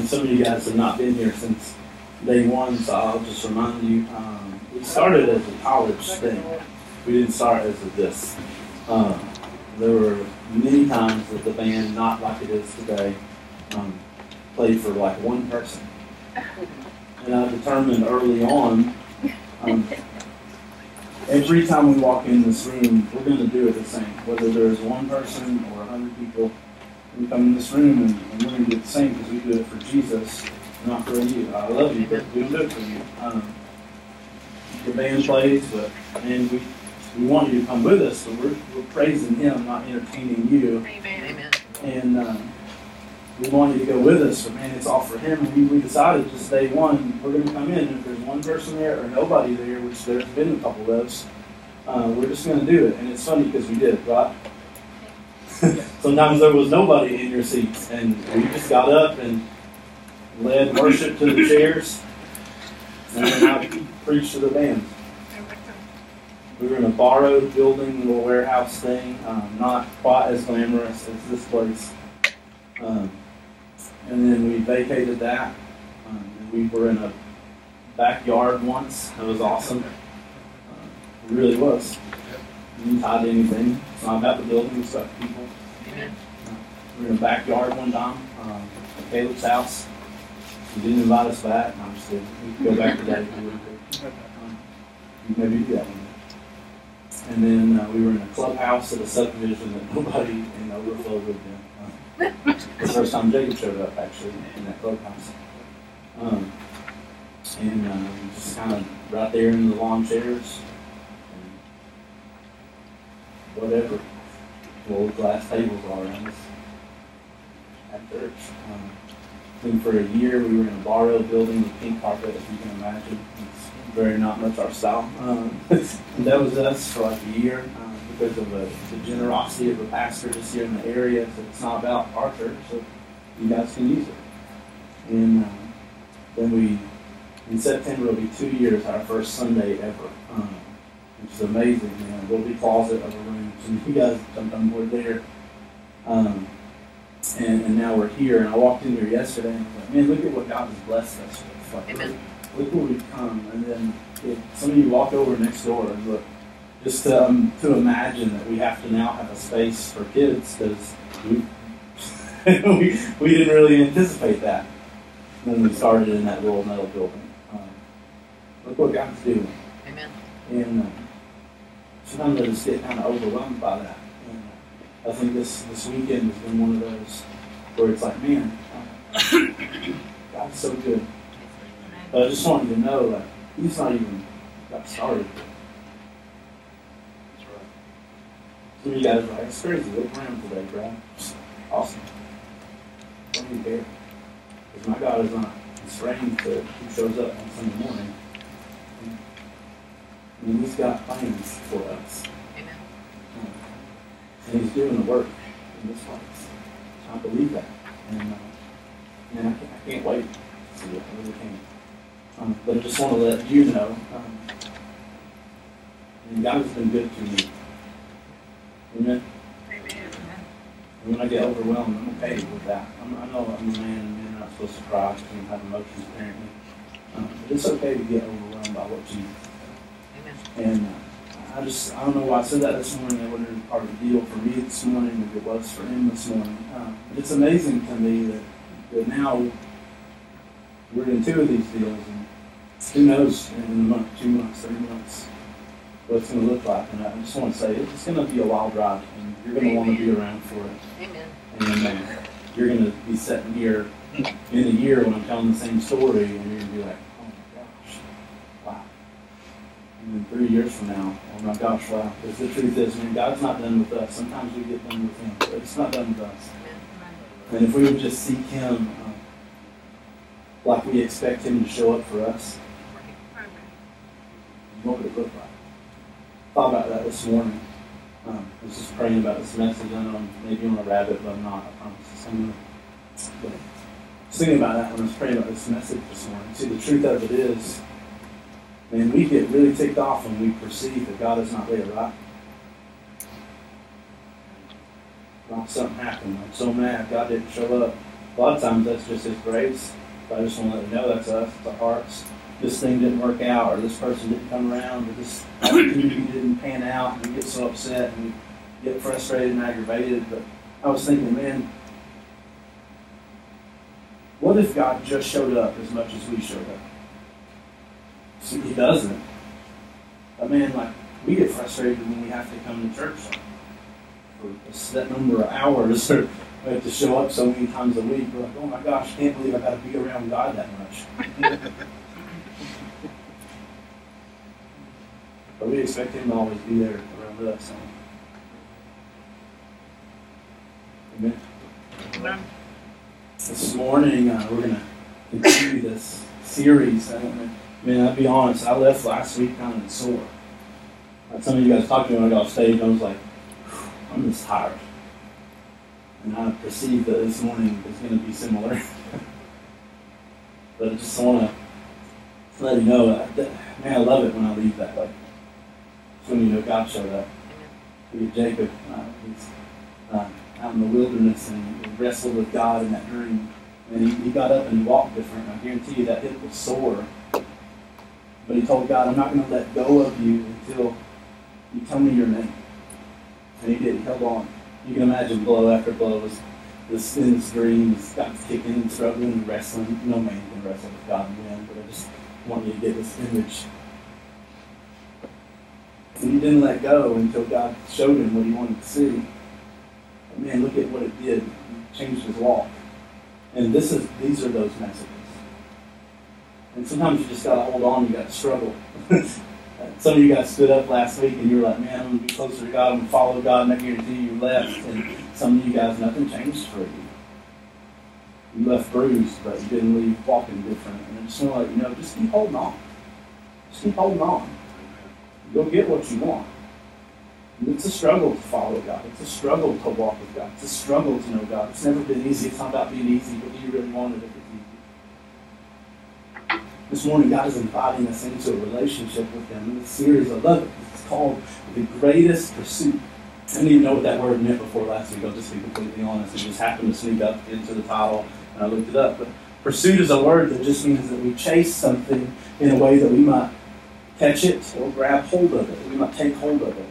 Some of you guys have not been here since day one, so I'll just remind you. Um, we started as a college thing. We didn't start as a this. Um, there were many times that the band, not like it is today, um, played for like one person. And I determined early on, um, every time we walk in this room, we're going to do it the same. Whether there's one person or a hundred people, we come in this room and, and we're going to do the same because we do it for Jesus, not for you. I love you, but we don't do it for you. Um, the band plays, but man, we we want you to come with us, but we're, we're praising Him, not entertaining you. Amen. And uh, we want you to go with us, but man, it's all for Him. And we, we decided just day one, we're going to come in. And if there's one person there or nobody there, which there's been a couple of those, uh, we're just going to do it. And it's funny because we did, right? Sometimes there was nobody in your seats, and we just got up and led worship to the chairs, and then I preached to the band. We were in a borrowed building, a little warehouse thing, um, not quite as glamorous as this place. Um, and then we vacated that. Um, and we were in a backyard once. That was awesome. Uh, it really was. You didn't tie to anything. It's not about the building, it's about people. We were in a backyard one time um, at Caleb's house. He didn't invite us back. And I'm just kidding. We could go back today if we would. Um, Maybe do that one. And then uh, we were in a clubhouse at a subdivision that nobody in Overflow lived in. Uh, the first time Jacob showed up, actually, in that clubhouse. Um, and uh, just kind of right there in the lawn chairs. And whatever little glass tables are around us at church. Um, I think for a year we were in a borrowed building with pink carpet, if you can imagine. It's very not much our style. Um, that was us for like a year um, because of the, the generosity of the pastor just here in the area. So it's not about our church, so you guys can use it. And uh, then we, in September, it'll be two years, our first Sunday ever, um, which is amazing. Man. There'll be closet of a room. So you guys jumped on board there. Um, and, and now we're here. And I walked in here yesterday and I was like, man, look at what God has blessed us with. Like, Amen. Look where we've come. And then if some of you walk over next door and look, just um, to imagine that we have to now have a space for kids because we, we, we didn't really anticipate that when we started in that little metal building. Um, look what God's doing. Amen. And uh, sometimes I just get kind of overwhelmed by that. And I think this, this weekend has been one of those where it's like, man, God's so good. But I just want you to know that He's not even got started. Some of you guys are like, it's crazy. Look around today, Brad. Awesome. Don't you care? Because my God is not constrained to who shows up on Sunday morning. And He's got plans for us. Amen. And He's doing the work in this place. I believe that. And, uh, man, I can't, I can't wait to see it. I really can't. Um, but I just want to let you know, um, and God has been good to me. Amen. And when I get overwhelmed, I'm okay with that. I'm, I know I'm a man, and men are not supposed to cry and have emotions, apparently. Um, but it's okay to get overwhelmed by what Jesus Amen. And uh, I just, I don't know why I said that this morning. It wasn't part of the deal for me this morning, if it was for him this morning. Uh, but it's amazing to me that, that now we're in two of these deals, and who knows in a month, two months, three months, what it's going to look like. And I just want to say it's going to be a wild ride, and you're going to want to be around for it. Amen. And uh, you're going to be sitting here in a year when I'm telling the same story, and you're going to be like, oh my gosh, wow. And then three years from now, oh my gosh, wow. Because the truth is, I mean, God's not done with us. Sometimes we get done with Him, but it's not done with us. And if we would just seek Him um, like we expect Him to show up for us, what would it look like? Thought about that this morning. Um, I was just praying about this message. I know I'm maybe on a rabbit, but I'm not. I promise. I'm but I was thinking about that when I was praying about this message this morning. See, the truth of it is, man, we get really ticked off when we perceive that God is not there, right? Well, something happened. I'm so mad God didn't show up. A lot of times that's just His grace. But I just want to let you know that's us, it's our hearts. This thing didn't work out, or this person didn't come around, or this opportunity didn't pan out, and we get so upset and get frustrated and aggravated. But I was thinking, man, what if God just showed up as much as we showed up? See, He doesn't. But man, like we get frustrated when we have to come to church for a set number of hours, or we have to show up so many times a week. We're like, oh my gosh, I can't believe I got to be around God that much. but we expect Him to always be there around us. Amen. Amen. This morning, uh, we're going to continue this series. I mean, I'll be honest, I left last week kind of sore. Some of you guys talked to me when I got off stage, and I was like, I'm just tired. And I perceive that this morning is going to be similar. but I just want to let you know, that, man, I love it when I leave that way. It's when you know God showed up. We Jacob, uh, he's uh, out in the wilderness and wrestled with God in that dream. And he, he got up and he walked different. I guarantee you that hip was sore. But he told God, I'm not going to let go of you until you tell me your name. And he did. He held on. You can imagine blow after blow as this in his dreams got kicking and struggling and wrestling. No man can wrestle with God and win, but I just want you to get this image. And he didn't let go until God showed him what he wanted to see. But man, look at what it did. It changed his walk. And this is these are those messages. And sometimes you just gotta hold on, you gotta struggle. Some of you guys stood up last week and you were like, man, I'm to be closer to God, I'm to follow God, and I guarantee you left. And some of you guys, nothing changed for you. You left bruised, but you didn't leave walking different. And I just let you know, just keep holding on. Just keep holding on. You'll get what you want. It's a struggle to follow God. It's a struggle to walk with God. It's a struggle to know God. It's never been easy. It's not about being easy, but you really want it? This morning, God is inviting us into a relationship with Him. In this series, I love it. It's called The Greatest Pursuit. I didn't even know what that word meant before last week. I'll just be completely honest. It just happened to sneak up into the title, and I looked it up. But pursuit is a word that just means that we chase something in a way that we might catch it or grab hold of it. We might take hold of it.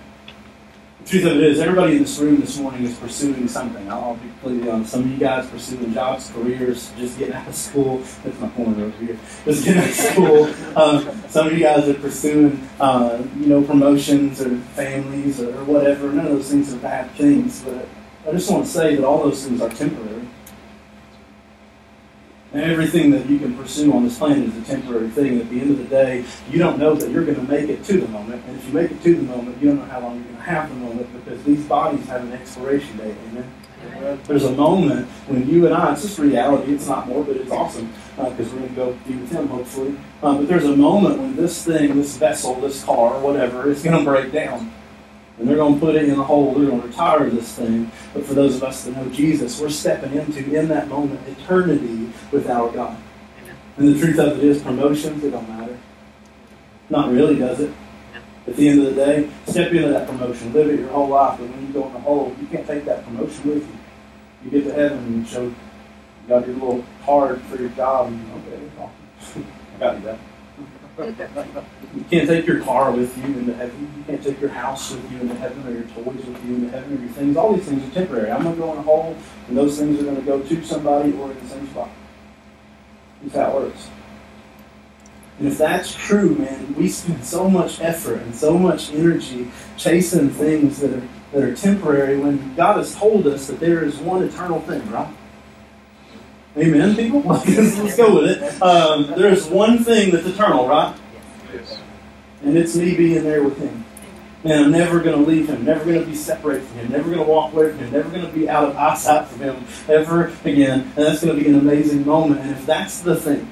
Truth of it is, everybody in this room this morning is pursuing something. I'll be completely honest. Some of you guys pursuing jobs, careers, just getting out of school. That's my corner over here. Just getting out of school. Um, some of you guys are pursuing, uh, you know, promotions or families or whatever. None of those things are bad things, but I just want to say that all those things are temporary. And everything that you can pursue on this planet is a temporary thing. At the end of the day, you don't know that you're going to make it to the moment. And if you make it to the moment, you don't know how long you're going to have the moment because these bodies have an expiration date. Amen. There's a moment when you and I, it's just reality, it's not more, but it's awesome because uh, we're going to go be with Him hopefully. Um, but there's a moment when this thing, this vessel, this car, whatever, is going to break down. And they're going to put it in a hole. They're going to retire this thing. But for those of us that know Jesus, we're stepping into, in that moment, eternity with our God. And the truth of it is, promotions, it don't matter. Not really, does it? At the end of the day, step into that promotion, live it your whole life, but when you go in the hole, you can't take that promotion with you. You get to heaven and you show you got your little card for your job, and okay, I got you that. You can't take your car with you into heaven. You can't take your house with you into heaven, or your toys with you into heaven, or your things. All these things are temporary. I'm going to go in a hole, and those things are going to go to somebody or in the same spot. That's how it works. And if that's true, man, we spend so much effort and so much energy chasing things that are that are temporary when God has told us that there is one eternal thing, right? Amen, people? Let's go with it. Um, there is one thing that's eternal, right? Yes. And it's me being there with Him. And I'm never going to leave Him, never going to be separated from Him, never going to walk away from Him, never going to be out of eyesight from Him ever again. And that's going to be an amazing moment. And if that's the thing,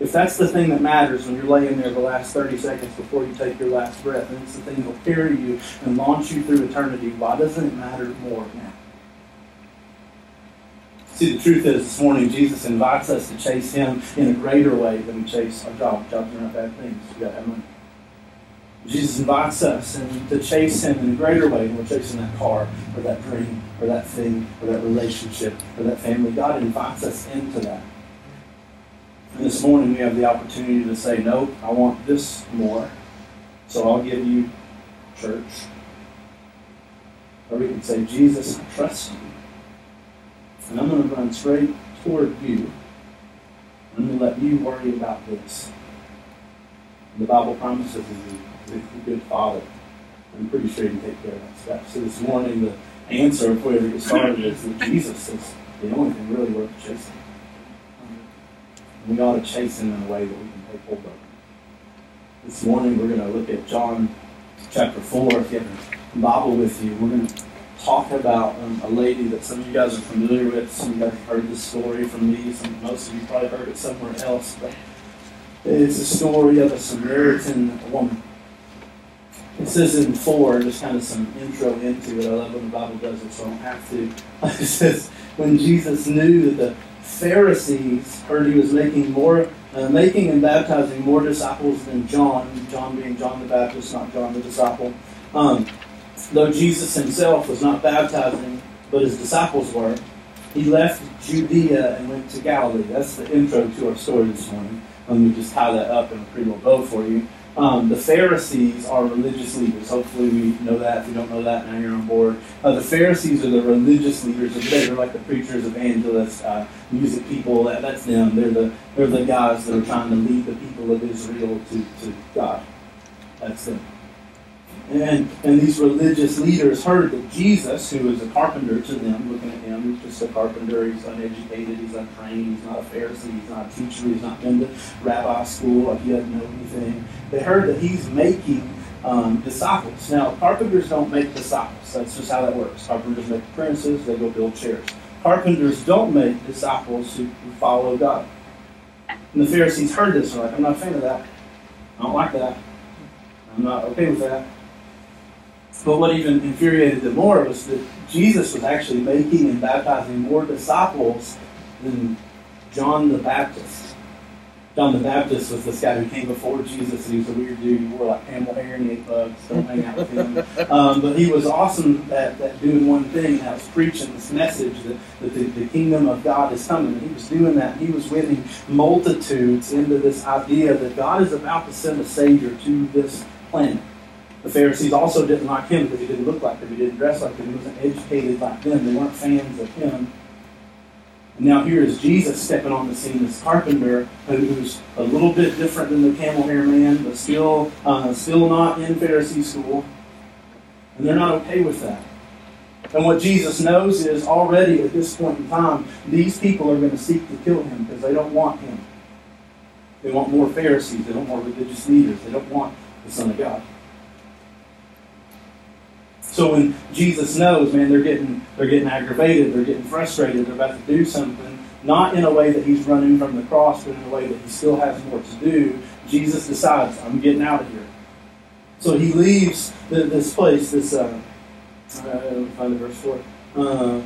if that's the thing that matters when you're laying there the last 30 seconds before you take your last breath, and it's the thing that will carry you and launch you through eternity, why doesn't it matter more now? See, the truth is, this morning, Jesus invites us to chase Him in a greater way than we chase our job. Jobs are not bad things. You got to have money. Jesus invites us and to chase him in a greater way than we're chasing that car or that dream or that thing or that relationship or that family. God invites us into that. And this morning we have the opportunity to say, No, I want this more. So I'll give you church. Or we can say, Jesus, I trust you. And I'm going to run straight toward you. I'm going to let you worry about this. And the Bible promises he's a good father. I'm pretty sure can take care of that stuff. So this morning, the answer of where get started is that Jesus is the only thing really worth chasing. We ought to chase him in a way that we can take hold of. This morning, we're going to look at John chapter 4. If you have a Bible with you, we're going to talk about um, a lady that some of you guys are familiar with. Some of you guys have heard this story from me. Some, most of you probably heard it somewhere else. But it's a story of a Samaritan woman. It says in 4, just kind of some intro into it. I love when the Bible does it, so I don't have to. It says, when Jesus knew that the Pharisees heard he was making more, uh, making and baptizing more disciples than John, John being John the Baptist, not John the disciple, um, though Jesus himself was not baptizing, but his disciples were, he left Judea and went to Galilee. That's the intro to our story this morning. Let me just tie that up in a pretty little bow for you. Um, the Pharisees are religious leaders. Hopefully, we know that. If you don't know that, now you're on board. Uh, the Pharisees are the religious leaders of the day. They're like the preachers, evangelists, uh, music people. That, that's them. They're the they're the guys that are trying to lead the people of Israel to, to God. That's them. And, and these religious leaders heard that Jesus, who is a carpenter to them, looking at him, he's just a carpenter, he's uneducated, he's untrained, he's not a Pharisee, he's not a teacher, he's not been to rabbi school, like he doesn't know anything. They heard that he's making um, disciples. Now, carpenters don't make disciples. That's just how that works. Carpenters make apprentices, they go build chairs. Carpenters don't make disciples who, who follow God. And the Pharisees heard this, they're like, I'm not a fan of that. I don't like that. I'm not okay with that. But what even infuriated them more was that Jesus was actually making and baptizing more disciples than John the Baptist. John the Baptist was this guy who came before Jesus, and he was a weird dude. He wore like camel hair and he ate bugs. Don't hang out with him. Um, but he was awesome at, at doing one thing. That was preaching this message that, that the, the, kingdom of God is coming. And he was doing that. He was winning multitudes into this idea that God is about to send a Savior to this planet. The Pharisees also didn't like him because he didn't look like them, he didn't dress like them, he wasn't educated like them, they weren't fans of him. And now here is Jesus stepping on the scene, this carpenter who's a little bit different than the camel hair man, but still, uh, still not in Pharisee school. And they're not okay with that. And what Jesus knows is already at this point in time, these people are going to seek to kill him because they don't want him. They want more Pharisees. They want more religious leaders. They don't want the Son of God. So when Jesus knows, man, they're getting they're getting aggravated, they're getting frustrated, they're about to do something, not in a way that he's running from the cross, but in a way that he still has more to do, Jesus decides, I'm getting out of here. So he leaves this place, this, uh, uh, find the verse 4. Uh,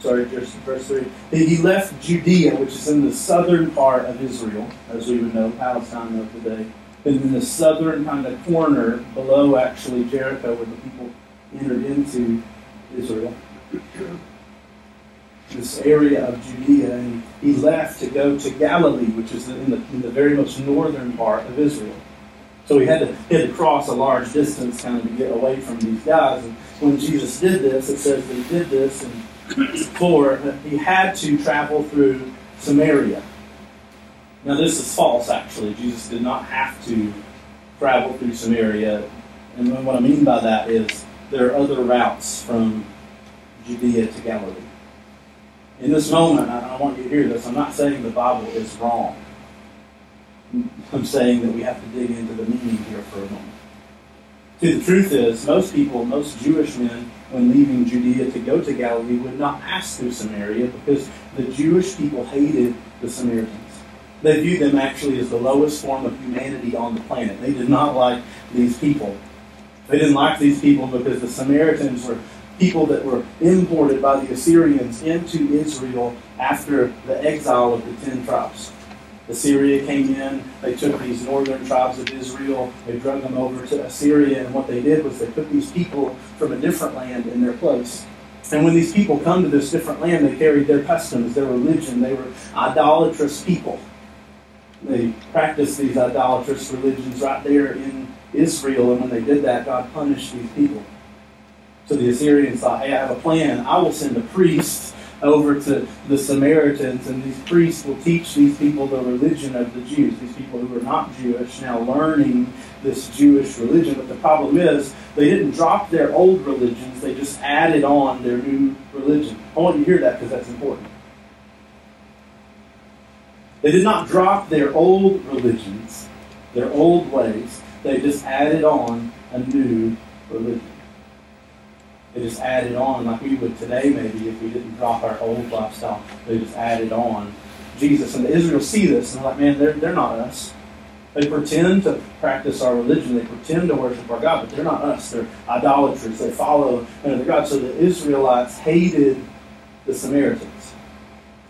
sorry, just verse 3. He left Judea, which is in the southern part of Israel, as we would know, Palestine of the day. And in the southern kind of corner below, actually, Jericho, where the people entered into Israel, this area of Judea, and he left to go to Galilee, which is in the, in the very most northern part of Israel. So he had to, had to cross a large distance kind of to get away from these guys. And when Jesus did this, it says he did this, and for he had to travel through Samaria. Now this is false, actually. Jesus did not have to travel through Samaria. And what I mean by that is there are other routes from Judea to Galilee. In this moment, I, want you to hear this. I'm not saying the Bible is wrong. I'm saying that we have to dig into the meaning here for a moment. See, the truth is, most people, most Jewish men, when leaving Judea to go to Galilee, would not pass through Samaria because the Jewish people hated the Samaritans. They viewed them actually as the lowest form of humanity on the planet. They did not like these people. They didn't like these people because the Samaritans were people that were imported by the Assyrians into Israel after the exile of the ten tribes. Assyria came in, they took these northern tribes of Israel, they drug them over to Assyria, and what they did was they put these people from a different land in their place. And when these people come to this different land, they carried their customs, their religion. They were idolatrous people. They practiced these idolatrous religions right there in Israel, and when they did that, God punished these people. So the Assyrians thought, hey, I have a plan. I will send a priest over to the Samaritans, and these priests will teach these people the religion of the Jews. These people who are not Jewish now learning this Jewish religion. But the problem is, they didn't drop their old religions, they just added on their new religion. I want you to hear that because that's important. They did not drop their old religions, their old ways, they just added on a new religion. They just added on, like we would today maybe if we didn't drop our old lifestyle. They just added on Jesus. And the Israel see this and they're like, man, they're, they're not us. They pretend to practice our religion. They pretend to worship our God, but they're not us. They're idolaters. They follow another God. So the Israelites hated the Samaritans.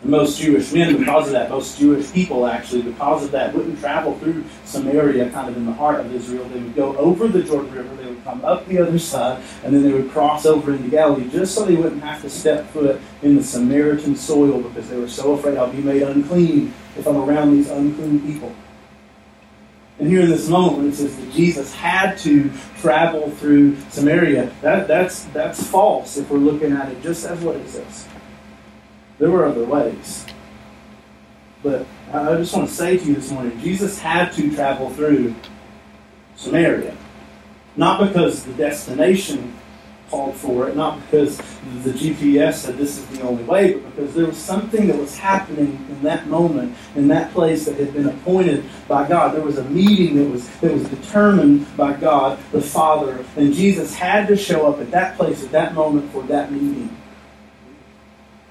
And most Jewish men, because of that, most Jewish people actually, because of that, wouldn't travel through Samaria, kind of in the heart of Israel. They would go over the Jordan River, they would come up the other side, and then they would cross over into Galilee, just so they wouldn't have to step foot in the Samaritan soil because they were so afraid I'll be made unclean if I'm around these unclean people. And here in this moment, when it says that Jesus had to travel through Samaria. That, that's, that's false if we're looking at it just as what it says. There were other ways. But I just want to say to you this morning Jesus had to travel through Samaria. Not because the destination called for it, not because the GPS said this is the only way, but because there was something that was happening in that moment, in that place that had been appointed by God. There was a meeting that was that was determined by God the Father, and Jesus had to show up at that place at that moment for that meeting.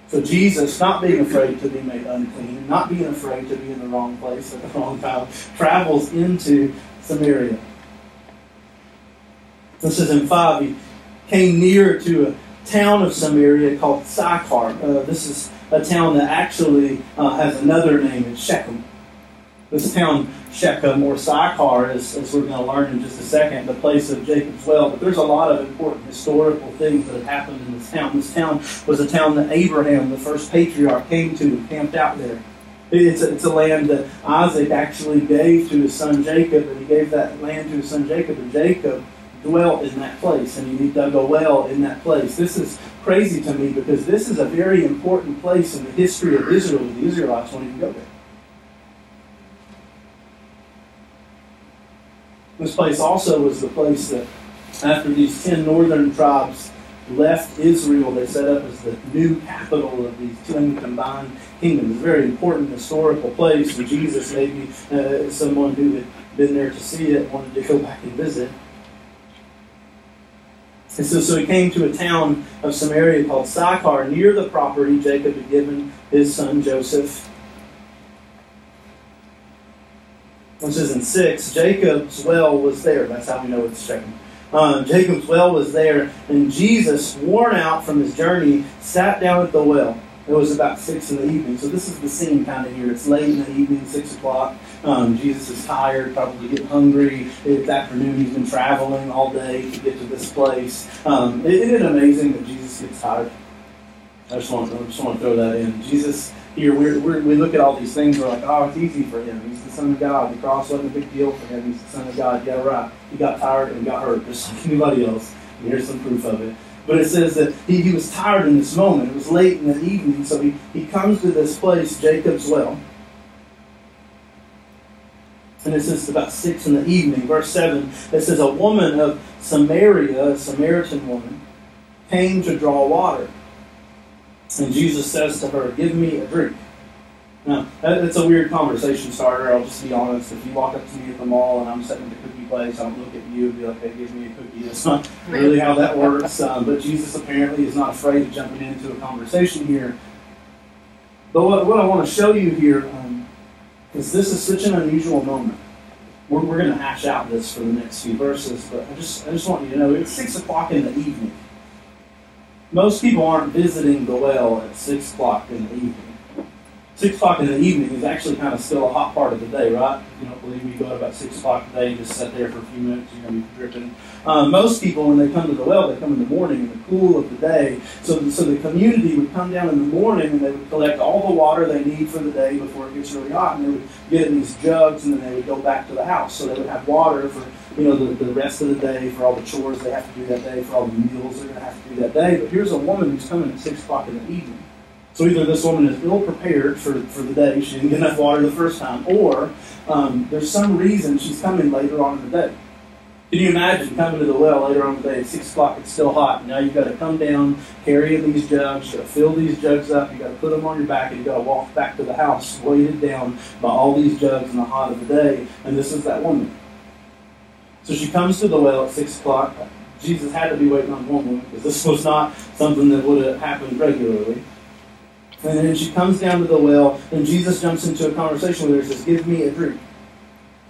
So Jesus, not being afraid to be made unclean, not being afraid to be in the wrong place at the wrong time, travels into Samaria. This is in 5. He came near to a town of Samaria called Sychar. Uh, this is a town that actually uh, has another name. It's Shechem. This town, Shechem or Sychar, is, as we're going to learn in just a second, the place of Jacob's well. But there's a lot of important historical things that have happened in this town. This town was a town that Abraham, the first patriarch, came to and camped out there. It's a, it's a land that Isaac actually gave to his son Jacob, and he gave that land to his son Jacob, and Jacob dwelt in that place, and he dug a well in that place. This is crazy to me because this is a very important place in the history of Israel. The Israelites wanted to go there. This place also was the place that, after these ten northern tribes left Israel, they set up as the new capital of these ten combined kingdoms. A very important historical place. And Jesus, maybe uh, someone who had been there to see it, wanted to go back and visit. And so, so he came to a town of Samaria called Sychar, near the property Jacob had given his son Joseph This is in 6. Jacob's well was there. That's how we know it's Shechem. Um, Jacob's well was there, and Jesus, worn out from his journey, sat down at the well. It was about 6 in the evening. So this is the scene kind of here. It's late in the evening, 6 o'clock. Um, Jesus is tired, probably getting hungry. It's afternoon. He's been traveling all day to get to this place. Um, isn't it amazing that Jesus gets tired? I just want to throw that in. Jesus here, we're, we're, we look at all these things, we're like, oh, it's easy for him. He's the Son of God. The cross wasn't a big deal for him. He's the Son of God. Yeah, right. He got tired and got hurt, just like anybody else. And here's some proof of it. But it says that he, he was tired in this moment. It was late in the evening, so he, he comes to this place, Jacob's well. And it says about 6 in the evening. Verse 7, it says, A woman of Samaria, a Samaritan woman, came to draw water. And Jesus says to her, Give me a drink. Now, that's a weird conversation starter. I'll just be honest. If you walk up to me at the mall and I'm sitting at the cookie place, I'll look at you and be like, hey, give me a cookie. That's not really how that works. Um, but Jesus apparently is not afraid of jumping into a conversation here. But what, what I want to show you here um, is this is such an unusual moment. We're, we're going to hash out this for the next few verses, but I just, I just want you to know it's 6 o'clock in the evening. Most people aren't visiting the well at 6 o'clock in the evening. Six o'clock in the evening is actually kind of still a hot part of the day, right? You don't believe me? Go at about six o'clock a day, just sit there for a few minutes, you're to be dripping. Um, most people, when they come to the well, they come in the morning in the cool of the day. So, so the community would come down in the morning and they would collect all the water they need for the day before it gets really hot, and they would get in these jugs, and then they would go back to the house. So they would have water for you know the, the rest of the day, for all the chores they have to do that day, for all the meals they're to have to do that day. But here's a woman who's coming at six o'clock in the evening so either this woman is ill prepared for, for the day, she didn't get enough water the first time, or um, there's some reason she's coming later on in the day. Can you imagine coming to the well later on in the day at 6 o'clock, it's still hot, and now you've got to come down, carry these jugs, you've got to fill these jugs up, you've got to put them on your back, and you've got to walk back to the house weighted down by all these jugs in the hot of the day, and this is that woman. So she comes to the well at 6 o'clock. Jesus had to be waiting on one woman, because this was not something that would have happened regularly. And then she comes down to the well, and Jesus jumps into a conversation with her and says, Give me a drink.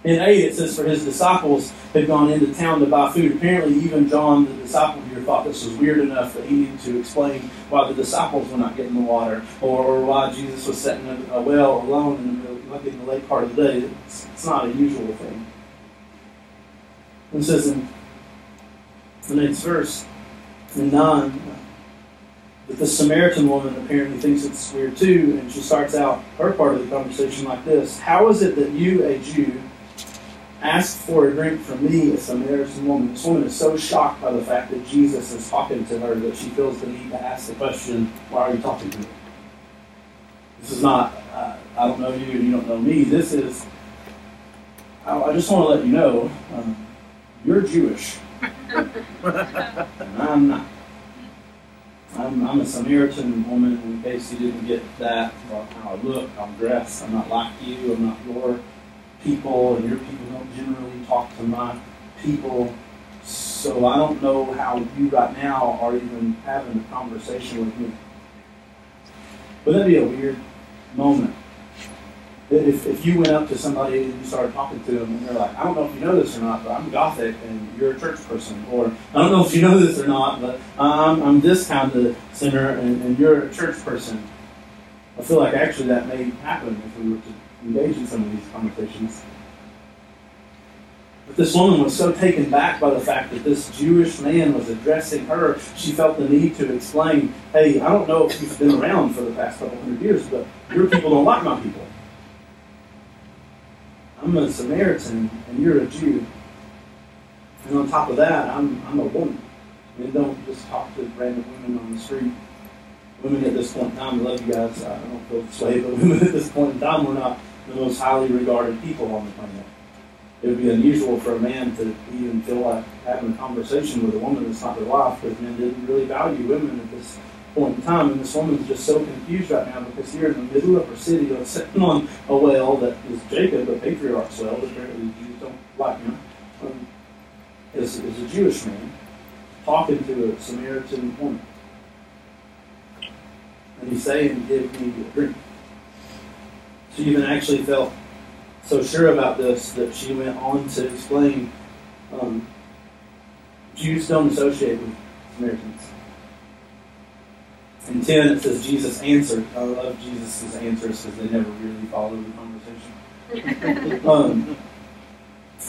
In 8, it says, For his disciples had gone into town to buy food. Apparently, even John, the disciple here, thought this was weird enough that he needed to explain why the disciples were not getting the water, or, or why Jesus was sitting in a well alone in the, like in the late part of the day. It's, it's not a usual thing. And it says in the next verse, in 9, but the Samaritan woman apparently thinks it's weird too, and she starts out her part of the conversation like this How is it that you, a Jew, ask for a drink from me, a Samaritan woman? This woman is so shocked by the fact that Jesus is talking to her that she feels the need to ask the question, Why are you talking to me? This is not, uh, I don't know you and you don't know me. This is, I, I just want to let you know, um, you're Jewish. and I'm not. I'm, I'm a Samaritan woman, in case you didn't get that, about how I look, how I'm dressed. I'm not like you, I'm not your people, and your people don't generally talk to my people. So I don't know how you right now are even having a conversation with me. Would that be a weird moment? If, if you went up to somebody and you started talking to them and they're like, I don't know if you know this or not, but I'm Gothic and you're a church person, or I don't know if you know this or not, but I'm, I'm this kind of sinner and, and you're a church person. I feel like actually that may happen if we were to engage in some of these conversations. But this woman was so taken back by the fact that this Jewish man was addressing her, she felt the need to explain, hey, I don't know if you've been around for the past couple hundred years, but your people don't like my people. I'm a Samaritan and you're a Jew. And on top of that, I'm, I'm a woman. And don't just talk to random women on the street. Women at this point in time, I love you guys. I don't feel this way, but women at this point in time, we're not the most highly regarded people on the planet. It would be unusual for a man to even feel like having a conversation with a woman that's not their wife, because men didn't really value women at this point in time, and this woman's just so confused right now because here in the middle of her city, like sitting on a well that is Jacob, a patriarch's well, apparently Jews don't like him, um, is, is a Jewish man talking to a Samaritan woman. And he's saying, Give me a drink. She even actually felt so sure about this that she went on to explain um, Jews don't associate with Samaritans. In 10, it says Jesus answered. I love Jesus' answers because they never really follow the conversation. um,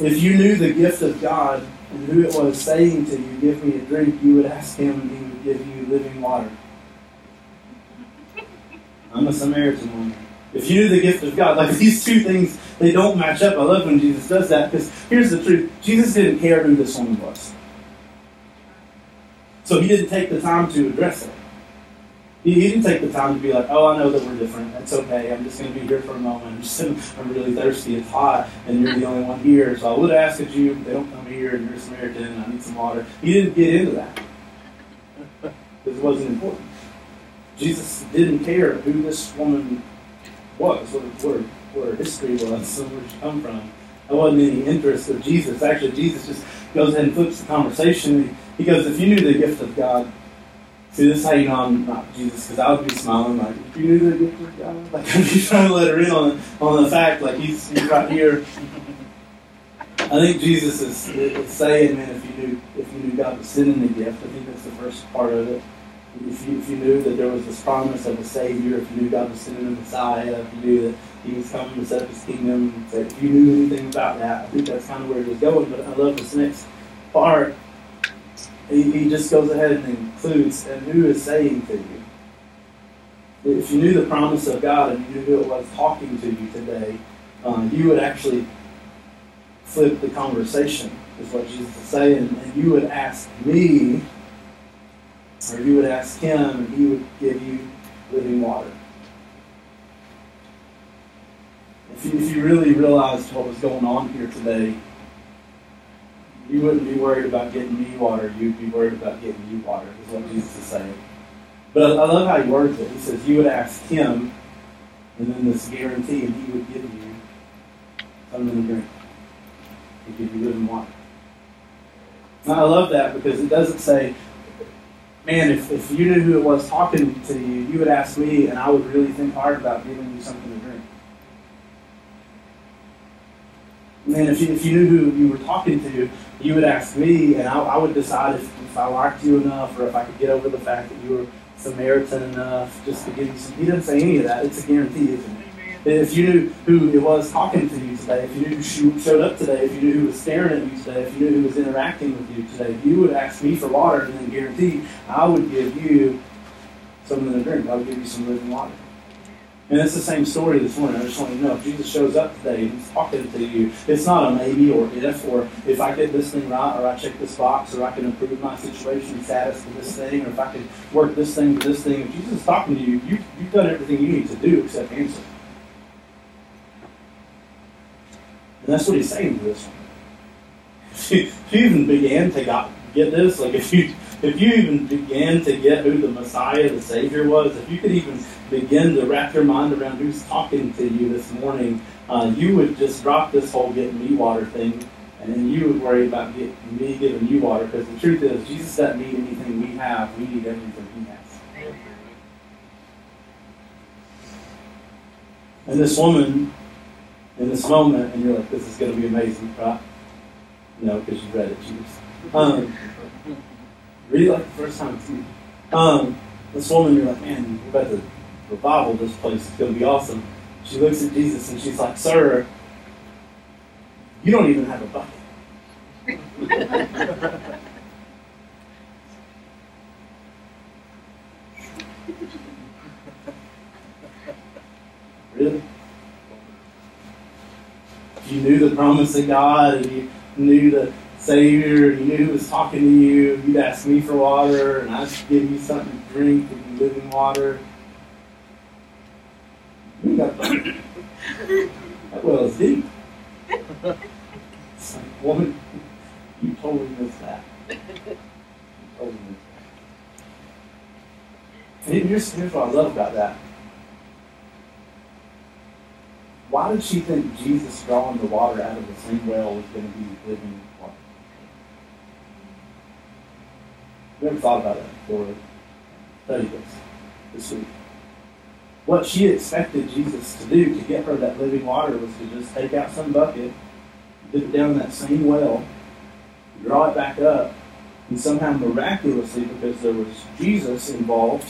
if you knew the gift of God and who it was saying to you, Give me a drink, you would ask him and he would give you living water. I'm a Samaritan woman. If you knew the gift of God, like these two things, they don't match up. I love when Jesus does that because here's the truth Jesus didn't care who this woman was. So he didn't take the time to address it. He, didn't take the time to be like, oh, I know that we're different. That's okay. I'm just going to be here for a moment. I'm just I'm really thirsty. It's hot, and you're the only one here. So I would ask that you, they don't come here, and you're a Samaritan, I need some water. He didn't get into that it wasn't important. Jesus didn't care who this woman was, what, what, what her history was, where she come from. That wasn't any interest of Jesus. Actually, Jesus just goes ahead and flips the conversation. He goes, if you knew the gift of God, See, this is how you know I'm not Jesus, because I would be smiling like, if you knew the gift of God, like I'd be trying to let her in on on the fact, like he's, he's right here. I think Jesus is, is saying, man, if you knew if you knew God was sending the gift, I think that's the first part of it. if you, if you knew that there was this promise of a Savior, if you knew God was sending the Messiah, if you knew that He was coming to set up His kingdom, if you knew anything about that, I think that's kind of where he was going. But I love this next part. He, he just goes ahead and includes, and who is saying to you? If you knew the promise of God and you knew who it was talking to you today, um, you would actually flip the conversation, is what Jesus is saying, and you would ask me or you would ask him, and he would give you living water. If you, if you really realized what was going on here today, you wouldn't be worried about getting me water. You'd be worried about getting you water, is what Jesus is saying. But I, love how he words it. He says, You would ask him, and then this guarantee, and he would give you something to drink. He'd give you living water. Now, I love that because it doesn't say, man, if, if you knew who it was talking to you, you would ask me, and I would really think hard about giving you something to drink. Man, if you, if you knew who you were talking to, you would ask me, and I, I would decide if, if I liked you enough or if I could get over the fact that you were Samaritan enough just to give you some. He didn't say any of that. It's a guarantee, isn't it? If you knew who it was talking to you today, if you knew who showed up today, if you knew who was staring at you today, if you knew who was interacting with you today, you would ask me for water and then guarantee I would give you something to drink. I would give you some living water. And it's the same story this morning. I just want you to know if Jesus shows up today and he's talking to you, it's not a maybe or if or if I get this thing right or I check this box or I can improve my situation status to this thing or if I can work this thing to this thing. If Jesus is talking to you, you you've done everything you need to do except answer. And that's what he's saying to this one. You even began to get this, like if you if you even began to get who the Messiah, the Savior was, if you could even begin to wrap your mind around who's talking to you this morning, uh, you would just drop this whole getting me water thing, and then you would worry about getting me giving you water. Because the truth is, Jesus doesn't need anything we have; we need everything He has. And this woman in this moment, and you're like, this is going to be amazing, right? No, because you read it, Jesus. Um, read it like the first time too. Um, this woman, you're like, man, we're about to revival this place. It's going to be awesome. She looks at Jesus and she's like, sir, you don't even have a bucket. really? you knew the promise of God and you knew the Savior you knew who was talking to you, you'd ask me for water and I'd give you something to drink and living water. You got that. that well is deep. It's like, woman, you totally missed that. You totally missed that. And here's, here's what I love about that. Why did she think Jesus drawing the water out of the same well was going to be living You ever thought about that before? Study this this week. What she expected Jesus to do to get her that living water was to just take out some bucket, dip it down that same well, draw it back up, and somehow miraculously, because there was Jesus involved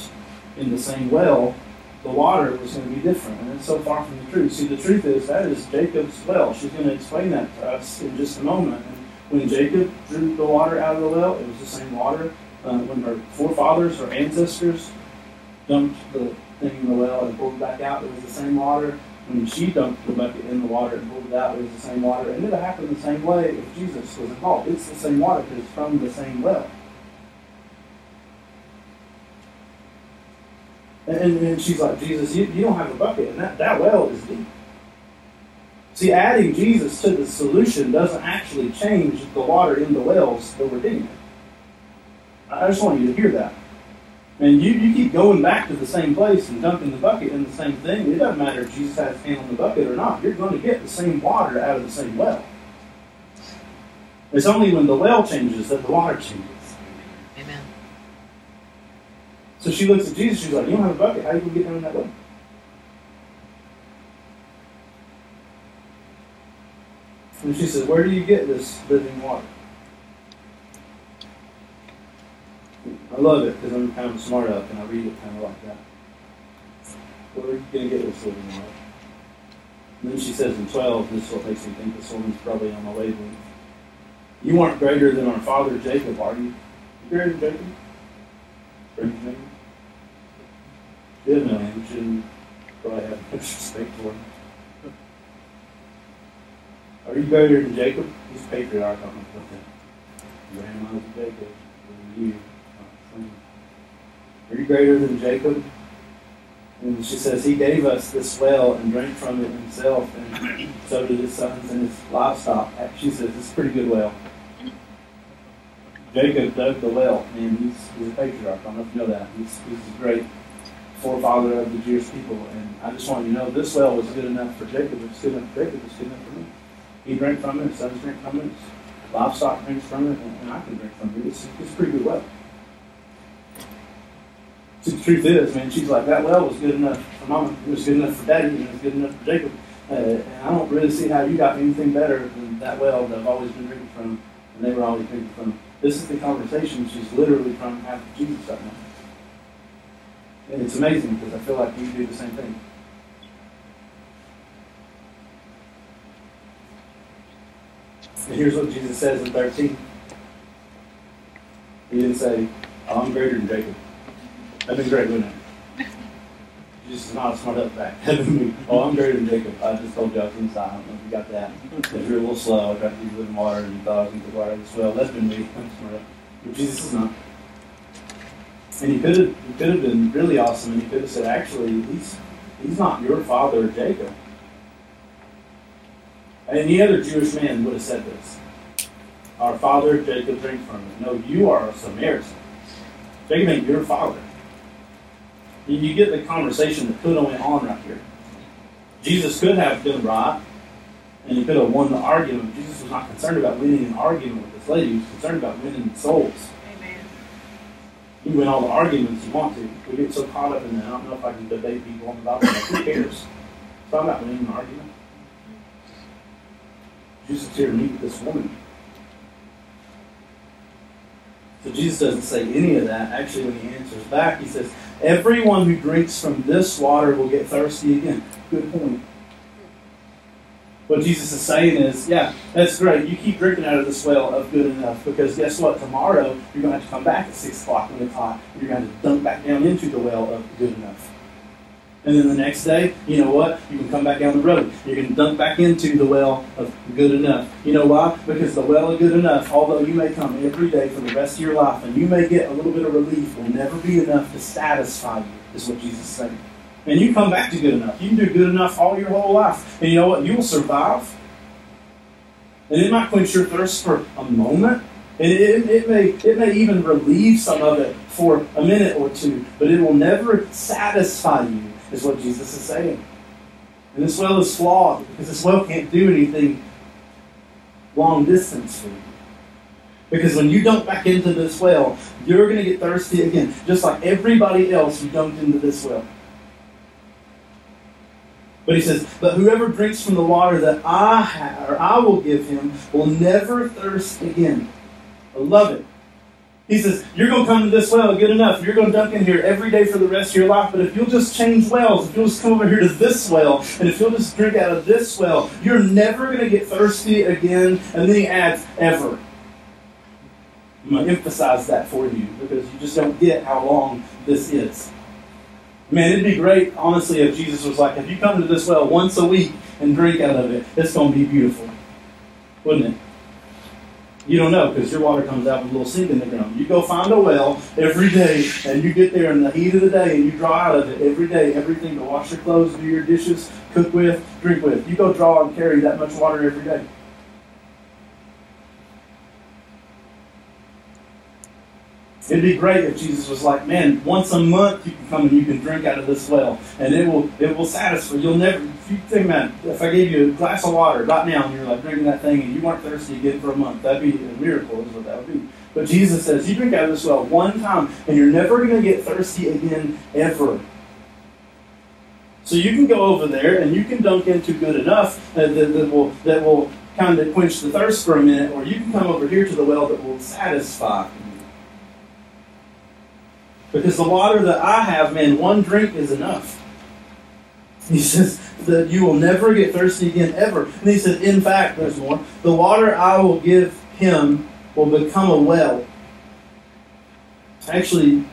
in the same well, the water was going to be different. And it's so far from the truth. See, the truth is that is Jacob's well. She's going to explain that to us in just a moment. And when Jacob drew the water out of the well, it was the same water. Uh, when her forefathers, her ancestors, dumped the thing in the well and pulled it back out, it was the same water. When she dumped the bucket in the water and pulled it out, it was the same water. And it happened the same way if Jesus was involved. It's the same water because it's from the same well. And, and she's like, Jesus, you, you don't have a bucket, and that, that well is deep. See, adding Jesus to the solution doesn't actually change the water in the wells that we're digging. I just want you to hear that. And you, you keep going back to the same place and dumping the bucket in the same thing. It doesn't matter if Jesus has his hand on the bucket or not. You're going to get the same water out of the same well. It's only when the well changes that the water changes. Amen. So she looks at Jesus, she's like, You don't have a bucket, how are you going to get down that well?" And she says, Where do you get this living water? I love it because I'm kind of smart up and I read it kind of like that. What are you going to get this woman, right? And then she says in 12, this is what makes me think this woman's probably on my wavelength. You aren't greater than our father Jacob, are you? You greater than Jacob? Me. She didn't know him. She didn't probably have much respect for him. Are you greater than Jacob? He's patriarch. I don't know what that. Grandma's Jacob. You. Are you greater than Jacob? And she says, He gave us this well and drank from it himself, and so did his sons and his livestock. She says, It's a pretty good well. Jacob dug the well, and he's, he's a patriarch. I don't know if you know that. He's, he's a great forefather of the Jewish people. And I just want you to know this well was good enough for Jacob. It's good enough for Jacob. It's good enough for me. He drank from it. His sons drank from it. His livestock drinks from it. And, and I can drink from it. It's, it's a pretty good well. The truth is, man, she's like, that well was good enough for mama. It was good enough for daddy. And it was good enough for Jacob. Uh, and I don't really see how you got anything better than that well that I've always been drinking from and they were always drinking from. This is the conversation she's literally trying to have with Jesus right now. And it's amazing because I feel like we do the same thing. And here's what Jesus says in 13. He didn't say, oh, I'm greater than Jacob. That'd been great, it? Jesus is not a smart up back. oh, I'm greater than Jacob. I just told you I was inside. I don't know if you got that. If you're a little slow, I tried to use living water and thought I was water as well. That's been me. I'm smart up. But Jesus is not. And he could have he could have been really awesome and he could have said, actually, he's he's not your father, Jacob. Any other Jewish man would have said this. Our father Jacob drank from it. No, you are a Samaritan. Jacob ain't your father. You get the conversation that could have went on right here. Jesus could have been right, and he could have won the argument. Jesus was not concerned about winning an argument with this lady. He was concerned about winning souls. Amen. You win all the arguments you want to. We get so caught up in that. I don't know if I can debate people on the Bible. Who cares? It's not about winning an argument. Jesus is here to meet this woman. So Jesus doesn't say any of that. Actually, when he answers back, he says, Everyone who drinks from this water will get thirsty again. Good point. What Jesus is saying is, yeah, that's great. You keep drinking out of this well of good enough because guess what? Tomorrow you're going to have to come back at 6 o'clock when it's hot. You're going to to dunk back down into the well of good enough. And then the next day, you know what? You can come back down the road. You can dunk back into the well of good enough. You know why? Because the well of good enough, although you may come every day for the rest of your life and you may get a little bit of relief, will never be enough to satisfy you, is what Jesus is saying. And you come back to good enough. You can do good enough all your whole life. And you know what? You will survive. And it might quench your thirst for a moment. And it, it, may, it may even relieve some of it for a minute or two, but it will never satisfy you is what Jesus is saying. And this well is flawed because this well can't do anything long distance for you. Because when you dunk back into this well, you're going to get thirsty again, just like everybody else who dunked into this well. But he says, But whoever drinks from the water that I have, or I will give him, will never thirst again. I love it. He says, You're going to come to this well, good enough. You're going to dunk in here every day for the rest of your life. But if you'll just change wells, if you'll just come over here to this well, and if you'll just drink out of this well, you're never going to get thirsty again. And then he adds, ever. I'm going to emphasize that for you because you just don't get how long this is. Man, it'd be great, honestly, if Jesus was like, if you come to this well once a week and drink out of it, it's going to be beautiful. Wouldn't it? You don't know because your water comes out with a little sink in the ground. You go find a well every day and you get there in the heat of the day and you draw out of it every day everything to wash your clothes, do your dishes, cook with, drink with. You go draw and carry that much water every day. It'd be great if Jesus was like, man, once a month you can come and you can drink out of this well, and it will it will satisfy. You'll never. If you think, man, if I gave you a glass of water right now and you're like drinking that thing and you weren't thirsty again for a month, that'd be a miracle, is what that would be. But Jesus says, you drink out of this well one time, and you're never going to get thirsty again ever. So you can go over there and you can dunk into good enough that, that, that will that will kind of quench the thirst for a minute, or you can come over here to the well that will satisfy Because the water that I have, man, one drink is enough. He says that you will never get thirsty again, ever. And he said, in fact, there's more. The water I will give him will become a well. Actually,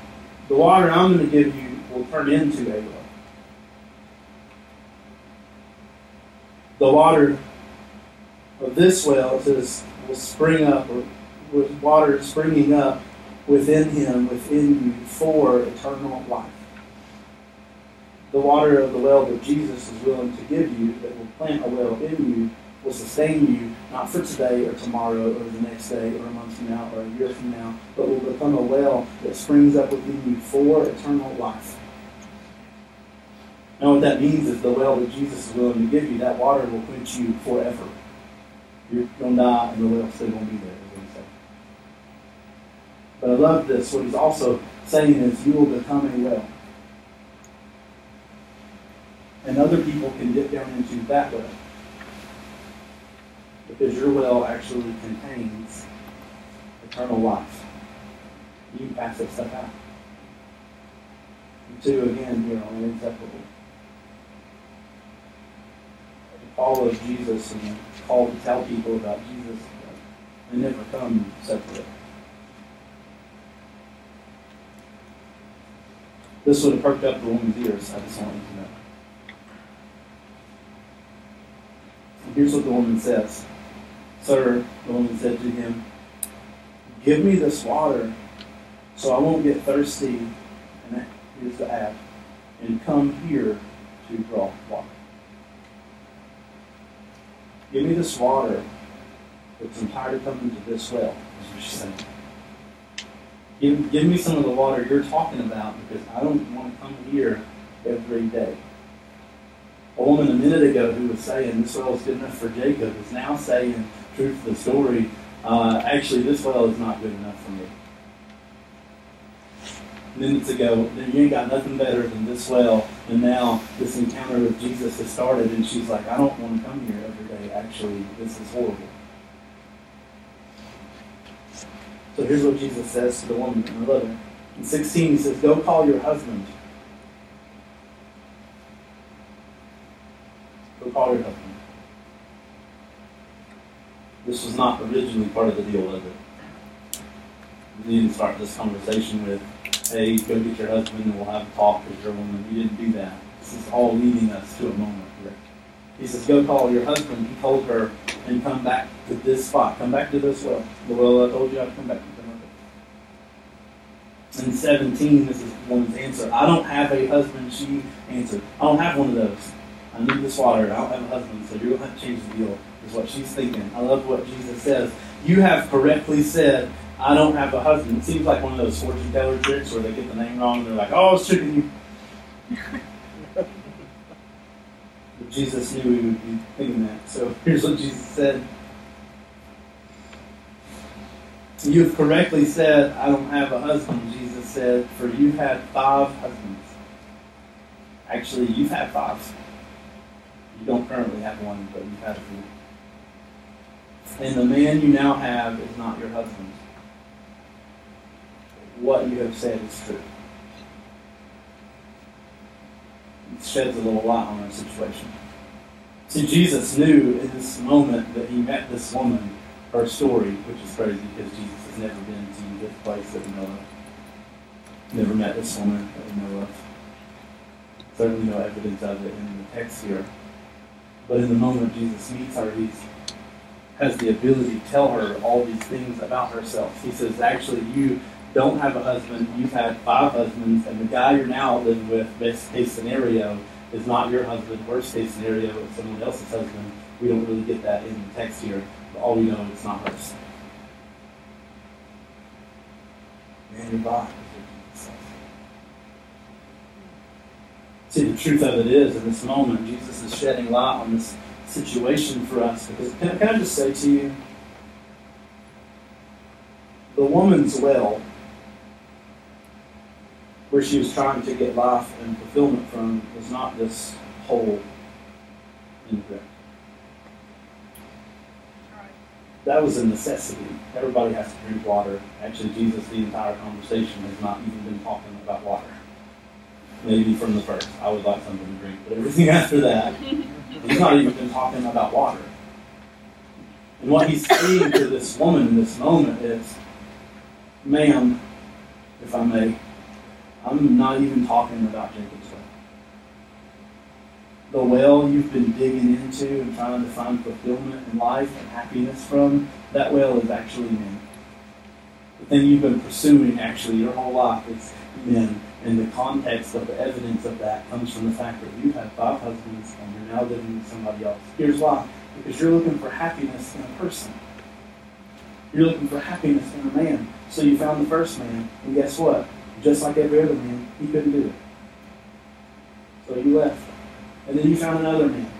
the water I'm going to give you will turn into a well. The water of this well, says, will spring up, or with water springing up within him, within you, for eternal life. The water of the well that Jesus is willing to give you, that will plant a well in you, will sustain you, not for today or tomorrow or the next day or a month from now or a year from now, but will become a well that springs up within you for eternal life. Now, what that means is the well that Jesus is willing to give you, that water will quench you forever. You're going to die, and the well's still to be there. But I love this. What he's also saying is, you will become a well. And other people can dip down into that well. Because your well actually contains eternal life. You can pass that stuff out. The two, again, you know, are inseparable follow Jesus and call to tell people about Jesus, they never come separate. This would have perked up the woman's ears. I just want you to know. And here's what the woman says. Sir, the woman said to him, Give me this water so I won't get thirsty. And here's the add. And come here to draw water. Give me this water because I'm tired of coming to this well, is what she's saying. Give, give me some of the water you're talking about because I don't want to come here every day. A woman a minute ago who was saying this well is good enough for Jacob is now saying, truth of the story, uh, actually this well is not good enough for me minutes ago, you ain't got nothing better than this well. And now this encounter with Jesus has started, and she's like, I don't want to come here every day. Actually, this is horrible. So here's what Jesus says to the woman in 11. In 16, he says, Go call your husband. Go call your husband. This was not originally part of the deal, was it? We didn't start this conversation with, hey, go get your husband and we'll have a talk you're a woman. You didn't do that. This is all leading us to a moment here. He says, go call your husband. He told her, and come back to this spot. Come back to this well. The well I told you I'd come back to. In 17, this is the woman's answer. I don't have a husband, she answered. I don't have one of those. I need this water. I don't have a husband, so you're going to have to change the deal, is what she's thinking. I love what Jesus says. You have correctly said, I don't have a husband. It seems like one of those fortune teller tricks where they get the name wrong and they're like, oh, I was tricking you. but Jesus knew we would be thinking that. So here's what Jesus said. You've correctly said, I don't have a husband, Jesus said, for you've had five husbands. Actually, you've had five. You don't currently have one, but you've had a few. And the man you now have is not your husband what you have said is true. It sheds a little light on our situation. See, Jesus knew in this moment that he met this woman, her story, which is crazy because Jesus has never been to this place that we know of. Never met this woman that we know of. Certainly no evidence of it in the text here. But in the moment Jesus meets her, he has the ability to tell her all these things about herself. He says, actually, you don't have a husband, you've had five husbands, and the guy you're now living with, best case scenario, is not your husband. Worst case scenario, it's someone else's husband. We don't really get that in the text here. But all we know is it's not hers. Man, you're by. See, the truth of it is, in this moment, Jesus is shedding light on this situation for us. Because can, can I just say to you, the woman's well where she was trying to get life and fulfillment from was not this hole in the ground. that was a necessity. Everybody has to drink water. Actually, Jesus, the entire conversation, has not even been talking about water. Maybe from the first, I would like something to drink, but everything after that, he's not even been talking about water. And what he's saying to this woman in this moment is, ma'am, if I may, I'm not even talking about Jacob's well. The well you've been digging into and trying to find fulfillment in life and happiness from, that well is actually men. The thing you've been pursuing actually your whole life is men. And the context of the evidence of that comes from the fact that you've had five husbands and you're now living with somebody else. Here's why. Because you're looking for happiness in a person. You're looking for happiness in a man. So you found the first man, and guess what? Just like every other man, he couldn't do it. So you left. And then you found another man.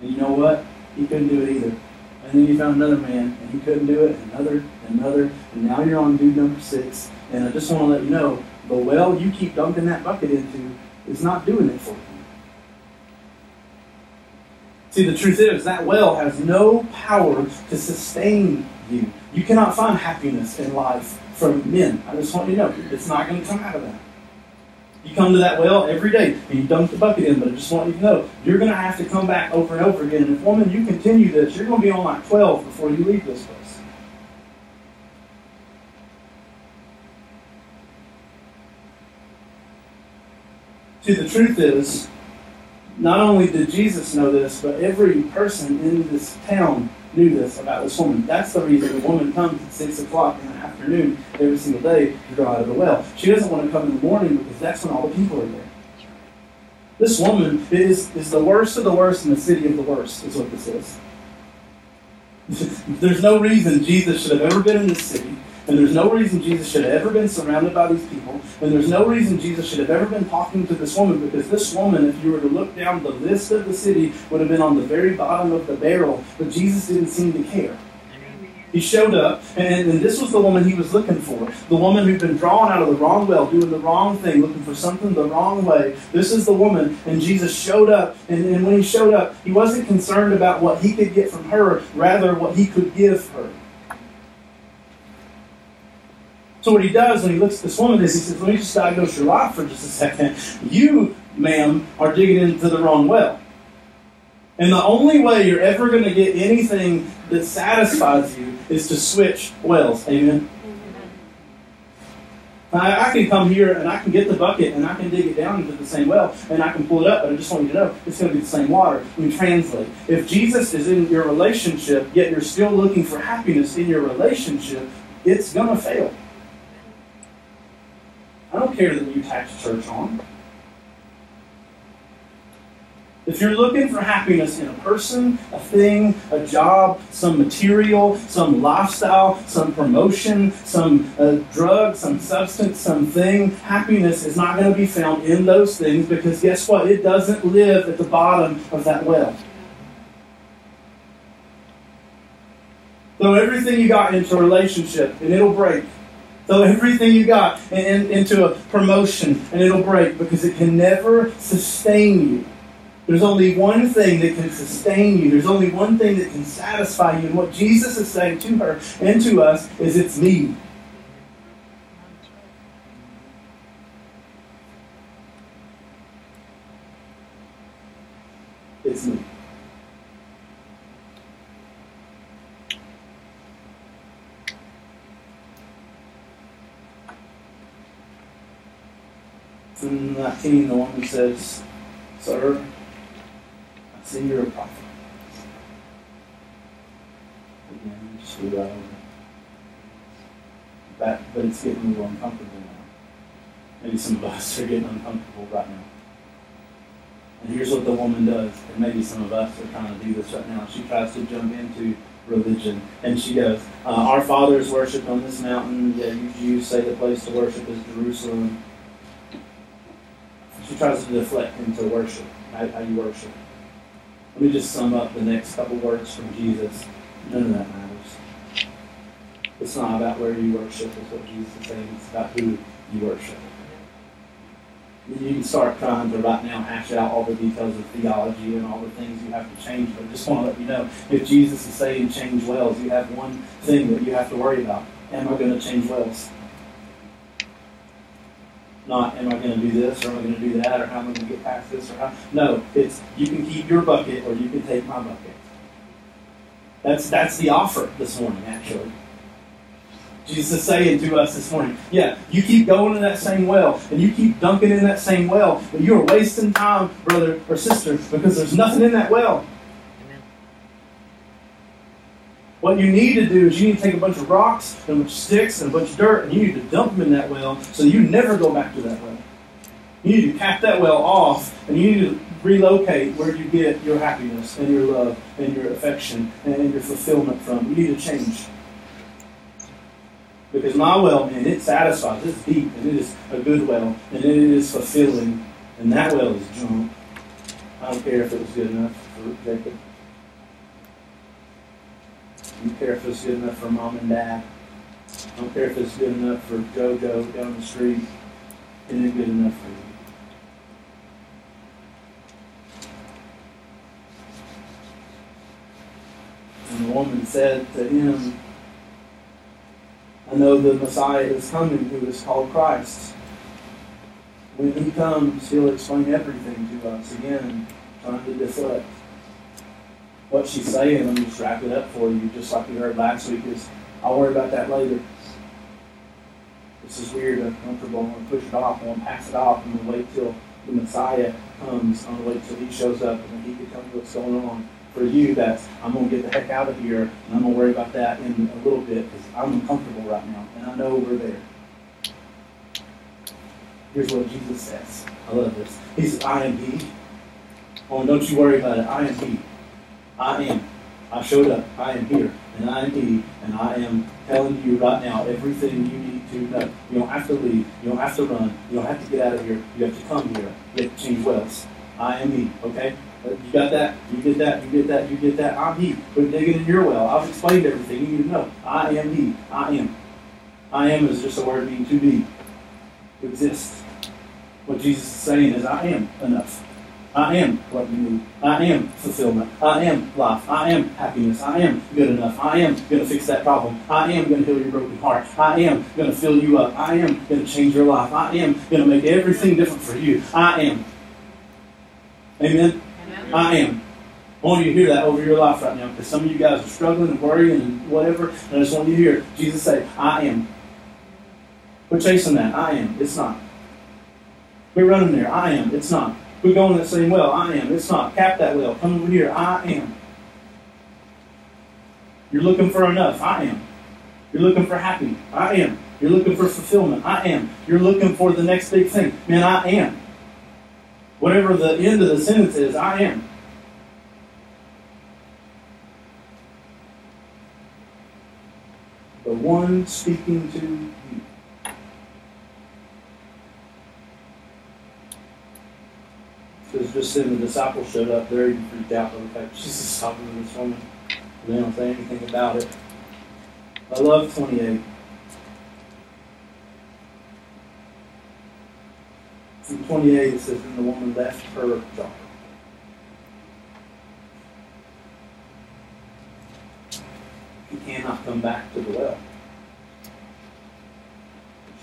And you know what? He couldn't do it either. And then you found another man, and he couldn't do it, another, and another, and now you're on dude number six. And I just want to let you know, the well you keep dunking that bucket into is not doing it for you. See, the truth is, that well has no power to sustain you. You cannot find happiness in life from men. I just want you to know, it's not going to come out of that. You come to that well every day and you dunk the bucket in, but I just want you to know, you're going to have to come back over and over again. And if, woman, you continue this, you're going to be on like 12 before you leave this place. See, the truth is, not only did Jesus know this, but every person in this town knew this about this woman. That's the reason the woman comes at 6 o'clock in the afternoon every single day to draw out of the well. She doesn't want to come in the morning because that's when all the people are there. This woman is, is the worst of the worst in the city of the worst, is what this is. There's no reason Jesus should have ever been in this city. And there's no reason Jesus should have ever been surrounded by these people. And there's no reason Jesus should have ever been talking to this woman because this woman, if you were to look down the list of the city, would have been on the very bottom of the barrel. But Jesus didn't seem to care. He showed up, and, and this was the woman he was looking for. The woman who'd been drawn out of the wrong well, doing the wrong thing, looking for something the wrong way. This is the woman, and Jesus showed up. And, and when he showed up, he wasn't concerned about what he could get from her, rather, what he could give her. So what he does when he looks at this woman is he says, let me just diagnose your life for just a second. You, ma'am, are digging into the wrong well. And the only way you're ever going to get anything that satisfies you is to switch wells. Amen? I, I, can come here and I can get the bucket and I can dig it down into the same well and I can pull it up, but I just want you to know it's going to be the same water. We translate. If Jesus is in your relationship, yet you're still looking for happiness in your relationship, it's going to fail. I don't care that you attach church on. If you're looking for happiness in a person, a thing, a job, some material, some lifestyle, some promotion, some uh, drug, some substance, something, happiness is not going to be found in those things because guess what? It doesn't live at the bottom of that well. Throw everything you got into a relationship and it'll break. Throw everything you got in, in, into a promotion and it'll break because it can never sustain you. There's only one thing that can sustain you. There's only one thing that can satisfy you. And what Jesus is saying to her and to us is it's me. It's me. In 19, the woman says, Sir, I see you're a prophet. Again, just that but it's getting a little uncomfortable now. Maybe some of us are getting uncomfortable right now. And here's what the woman does, and maybe some of us are trying to do this right now. She tries to jump into religion, and she goes, uh, "Our fathers worshipped on this mountain. Yeah, you Jews say the place to worship is Jerusalem." She tries to deflect into worship, how, how you worship. Let me just sum up the next couple words from Jesus. None of that matters. It's not about where you worship, it's what Jesus is saying. It's about who you worship. you can start trying to right now hash out all the details of theology and all the things you have to change. But I just want to let you know, if Jesus is saying change wells, you have one thing that you have to worry about. Am I going to change wells? Not am I going to do this or am I going to do that or how am I going to get past this or how. No, it's you can keep your bucket or you can take my bucket. That's that's the offer this morning, actually. Jesus is saying to us this morning, yeah, you keep going in that same well and you keep dunking in that same well, but you are wasting time, brother or sister, because there's nothing in that well. Amen. What you need to do is you need to take a bunch of rocks and a bunch of sticks and a bunch of dirt and you need to dump them in that well so you never go back to that well. You need to cap that well off and you need to relocate where you get your happiness and your love and your affection and your fulfillment from. You need to change. Because my well, man, it satisfies. It's deep and it is a good well and it is fulfilling. And that well is junk. I don't care if it was good enough for Jacob. Don't care if it's good enough for mom and dad. I don't care if it's good enough for go-go down the street. It ain't good enough for you. And the woman said to him, I know the Messiah is coming who is called Christ. When he comes, he'll explain everything to us. Again, trying to deflect. What she's saying, let me just wrap it up for you, just like we heard last week, is I'll worry about that later. This is weird, uncomfortable. I'm going to push it off. I'm going to pass it off. I'm going to wait till the Messiah comes. I'm going to wait till he shows up and he can tell me what's going on for you that's I'm going to get the heck out of here and I'm going to worry about that in a little bit because I'm uncomfortable right now and I know we're there. Here's what Jesus says. I love this. He says, I am He. Oh, don't you worry about it. I am He. I am. I showed up. I am here. And I am He. And I am telling you right now everything you need to know. You don't have to leave. You don't have to run. You don't have to get out of here. You have to come here. You have to change wells. I am He. Okay? Uh, you got that, you get that, you get that, you get that. I'm He. Quit digging in your well. I've explained everything you need to know. I am He. I am. I am is just a word meaning to be, to exist. What Jesus is saying is, I am enough. I am what you need. I am fulfillment. I am life. I am happiness. I am good enough. I am going to fix that problem. I am going to heal your broken heart. I am going to fill you up. I am going to change your life. I am going to make everything different for you. I am. Amen. I am. I want you to hear that over your life right now because some of you guys are struggling and worrying and whatever. And I just want you to hear Jesus say, I am. Quit chasing that. I am. It's not. Quit running there. I am. It's not. Quit going that same well. I am. It's not. Cap that well. Come over here. I am. You're looking for enough. I am. You're looking for happy. I am. You're looking for fulfillment. I am. You're looking for the next big thing. Man, I am. Whatever the end of the sentence is, I am. The one speaking to you. Just then the disciples showed up, they're even freaked out by the fact Jesus is talking to this woman. They don't say anything about it. I love 28. In 28, it says, And the woman left her jar. She cannot come back to the well.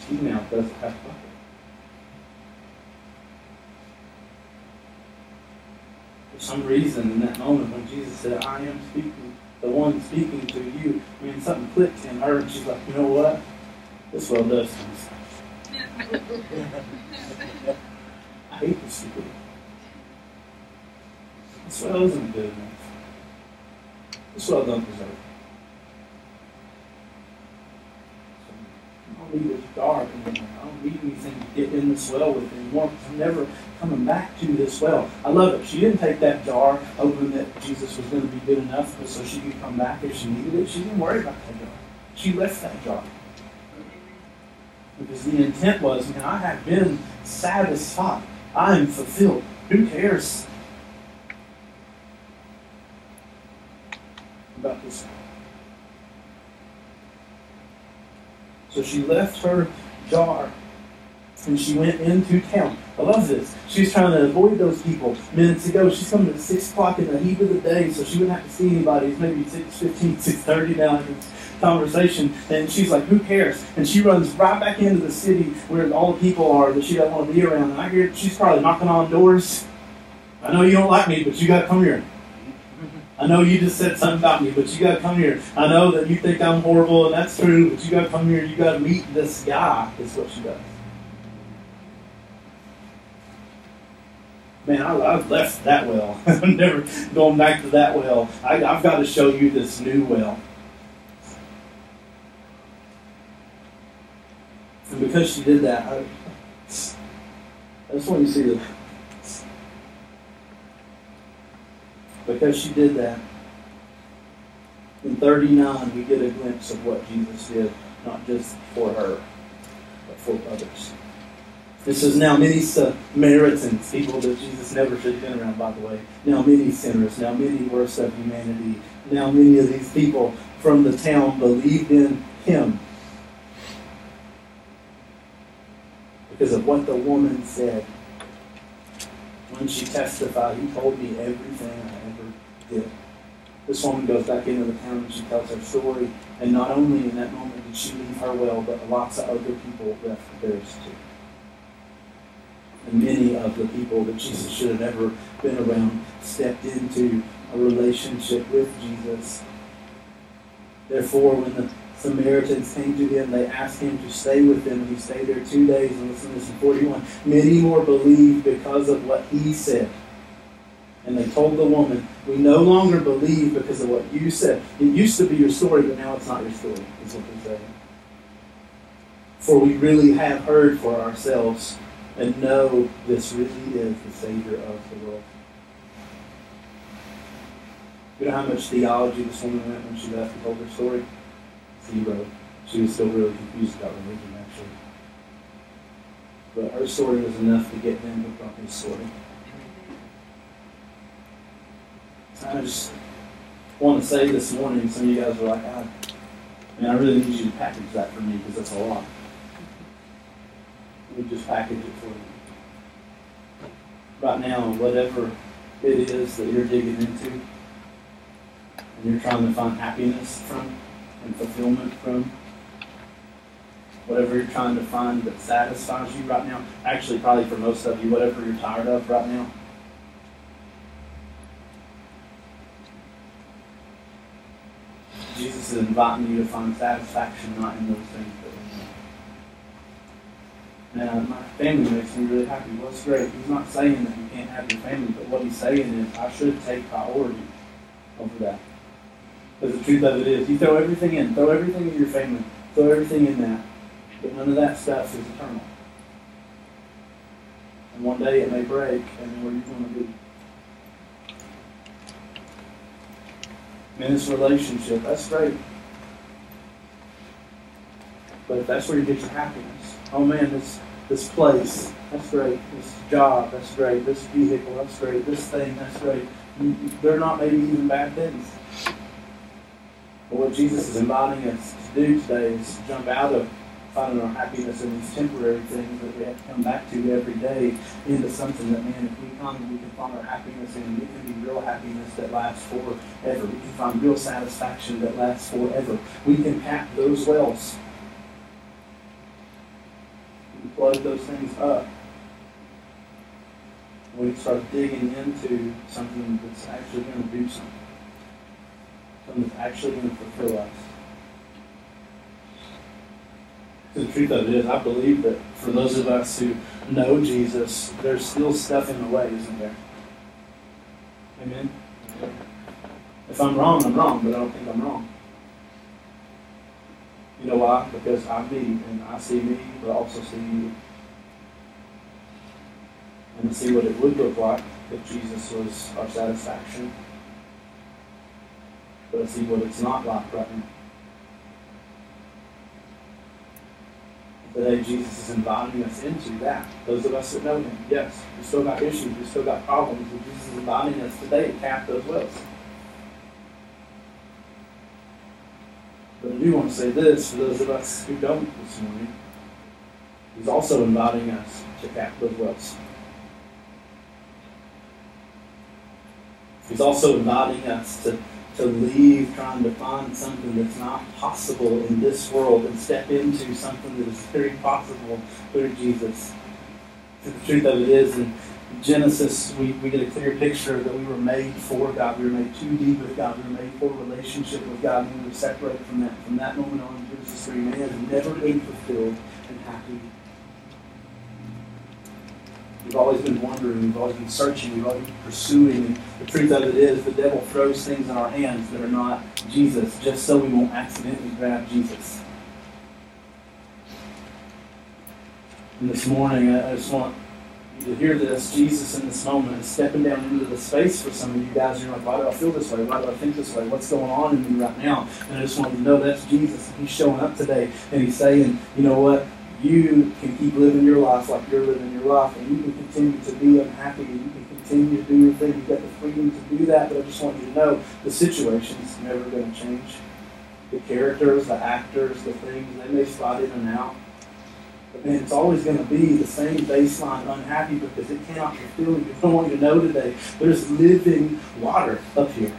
She now doesn't have bucket. For some reason, in that moment when Jesus said, I am speaking, the one speaking to you, I mean, something clicked in her, and she's like, you know what? This well does things. I hate this stupid. This well isn't good enough. This well don't deserve it. I don't need this dark. I don't need anything to get in this well with anymore I'm never coming back to this well. I love it. She didn't take that jar hoping that Jesus was going to be good enough so she could come back if she needed it. She didn't worry about that jar. She left that jar. Because the intent was, man, I have been satisfied. I am fulfilled. Who cares about this? So she left her jar and she went into town. I love this. She's trying to avoid those people minutes ago. She's coming at 6 o'clock in the heat of the day, so she wouldn't have to see anybody. It's maybe 6.15, 6.30 now in this conversation. And she's like, who cares? And she runs right back into the city where all the people are that she doesn't want to be around. And I hear she's probably knocking on doors. I know you don't like me, but you got to come here. I know you just said something about me, but you got to come here. I know that you think I'm horrible, and that's true, but you got to come here. You got to meet this guy, is what she does. Man, I, I've left that well. I'm never going back to that well. I, I've got to show you this new well. And because she did that, I, I just want you to see that because she did that. In 39, we get a glimpse of what Jesus did, not just for her, but for others. This is now many Samaritans, people that Jesus never should have been around, by the way. Now many sinners, now many worst of humanity. Now many of these people from the town believed in him because of what the woman said when she testified. He told me everything I ever did. This woman goes back into the town and she tells her story. And not only in that moment did she leave her well, but lots of other people left theirs too. Many of the people that Jesus should have never been around stepped into a relationship with Jesus. Therefore, when the Samaritans came to him, they asked him to stay with them, and he stayed there two days. And listen to this in 41. Many more believed because of what he said. And they told the woman, We no longer believe because of what you said. It used to be your story, but now it's not your story, is what they're. For we really have heard for ourselves and know this really is the Savior of the world. You know how much theology this woman went when she left and told her story? Zero. She was still really confused about religion, actually. But her story was enough to get them hooked on his story. I just want to say this morning, some of you guys are like, I, man, I really need you to package that for me because that's a lot. We just package it for you. Right now, whatever it is that you're digging into, and you're trying to find happiness from and fulfillment from, whatever you're trying to find that satisfies you right now, actually, probably for most of you, whatever you're tired of right now, Jesus is inviting you to find satisfaction not in those things Now, my family makes me really happy. Well, that's great. He's not saying that you can't have your family, but what he's saying is I should take priority over that. Because the truth of it is, you throw everything in, throw everything in your family, throw everything in that, but none of that stuff is eternal. And one day it may break, and where you going to be? in this relationship, that's great. But that's where you get your happiness, oh man, this this place, that's great. This job, that's great. This vehicle, that's great. This thing, that's great. They're not maybe even bad things. But what Jesus is inviting us to do today is jump out of finding our happiness in these temporary things that we have to come back to every day into something that, man, if we come, we can find our happiness in. It can be real happiness that lasts forever. We can find real satisfaction that lasts forever. We can tap those wells. Plug those things up. We start digging into something that's actually going to do something. Something that's actually going to fulfill us the truth of it is, I believe that for those of us who know Jesus, there's still stuff in the way, isn't there? Amen? If I'm wrong, I'm wrong, but I don't think I'm wrong. You know why? Because I'm me, and I see me, but I also see you. And to see what it would look like if Jesus was our satisfaction. But I see what it's not like right now. Today, Jesus is inviting us into that. Those of us that know Him, yes, we still got issues, we still got problems, but Jesus is inviting us today to tap those wells. But I do want to say this to those of us who don't this morning. He's also inviting us to active rest. He's also inviting us to, to leave trying to find something that's not possible in this world and step into something that is very possible through Jesus. The truth of it is, and Genesis, we, we get a clear picture that we were made for God. We were made to be with God. We were made for a relationship with God, and we were separated from that. From that moment on, Genesis 3, man has never been fulfilled and happy We've always been wondering, we've always been searching, we've always been pursuing. And the truth of it is, the devil throws things in our hands that are not Jesus, just so we won't accidentally grab Jesus. And this morning, I just want to hear this. Jesus in this moment is stepping down into the space for some of you guys. You're like, why do I feel this way? Why do I think this way? What's going on in me right now? And I just want you to know that's Jesus. He's showing up today, and he's saying, you know what? you can keep living your life like you're living your life, and you can continue to be unhappy, and you can continue to do your thing. You've got the freedom to do that, but I just want you to know the situation's never going to change. The characters, the actors, the things, they may slide in and out. But man, it's always going to be the same baseline unhappy because it cannot fulfill you. I want you to know today there's living water up here.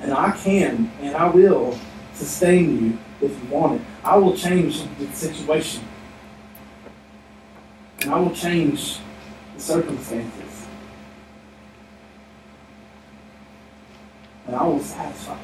And I can and I will sustain you if you want it. I will change the situation. And I will change the circumstances. And I will satisfy.